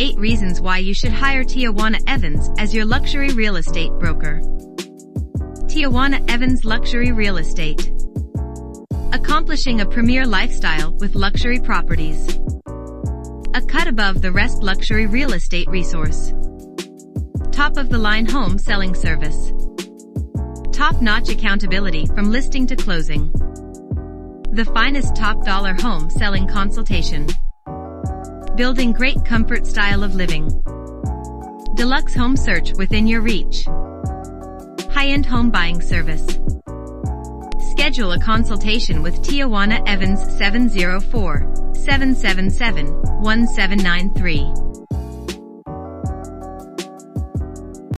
8 reasons why you should hire Tijuana Evans as your luxury real estate broker. Tijuana Evans Luxury Real Estate. Accomplishing a premier lifestyle with luxury properties. A cut above the rest luxury real estate resource. Top of the line home selling service. Top notch accountability from listing to closing. The finest top dollar home selling consultation. Building great comfort style of living. Deluxe home search within your reach. High-end home buying service. Schedule a consultation with Tijuana Evans 704 777 1793.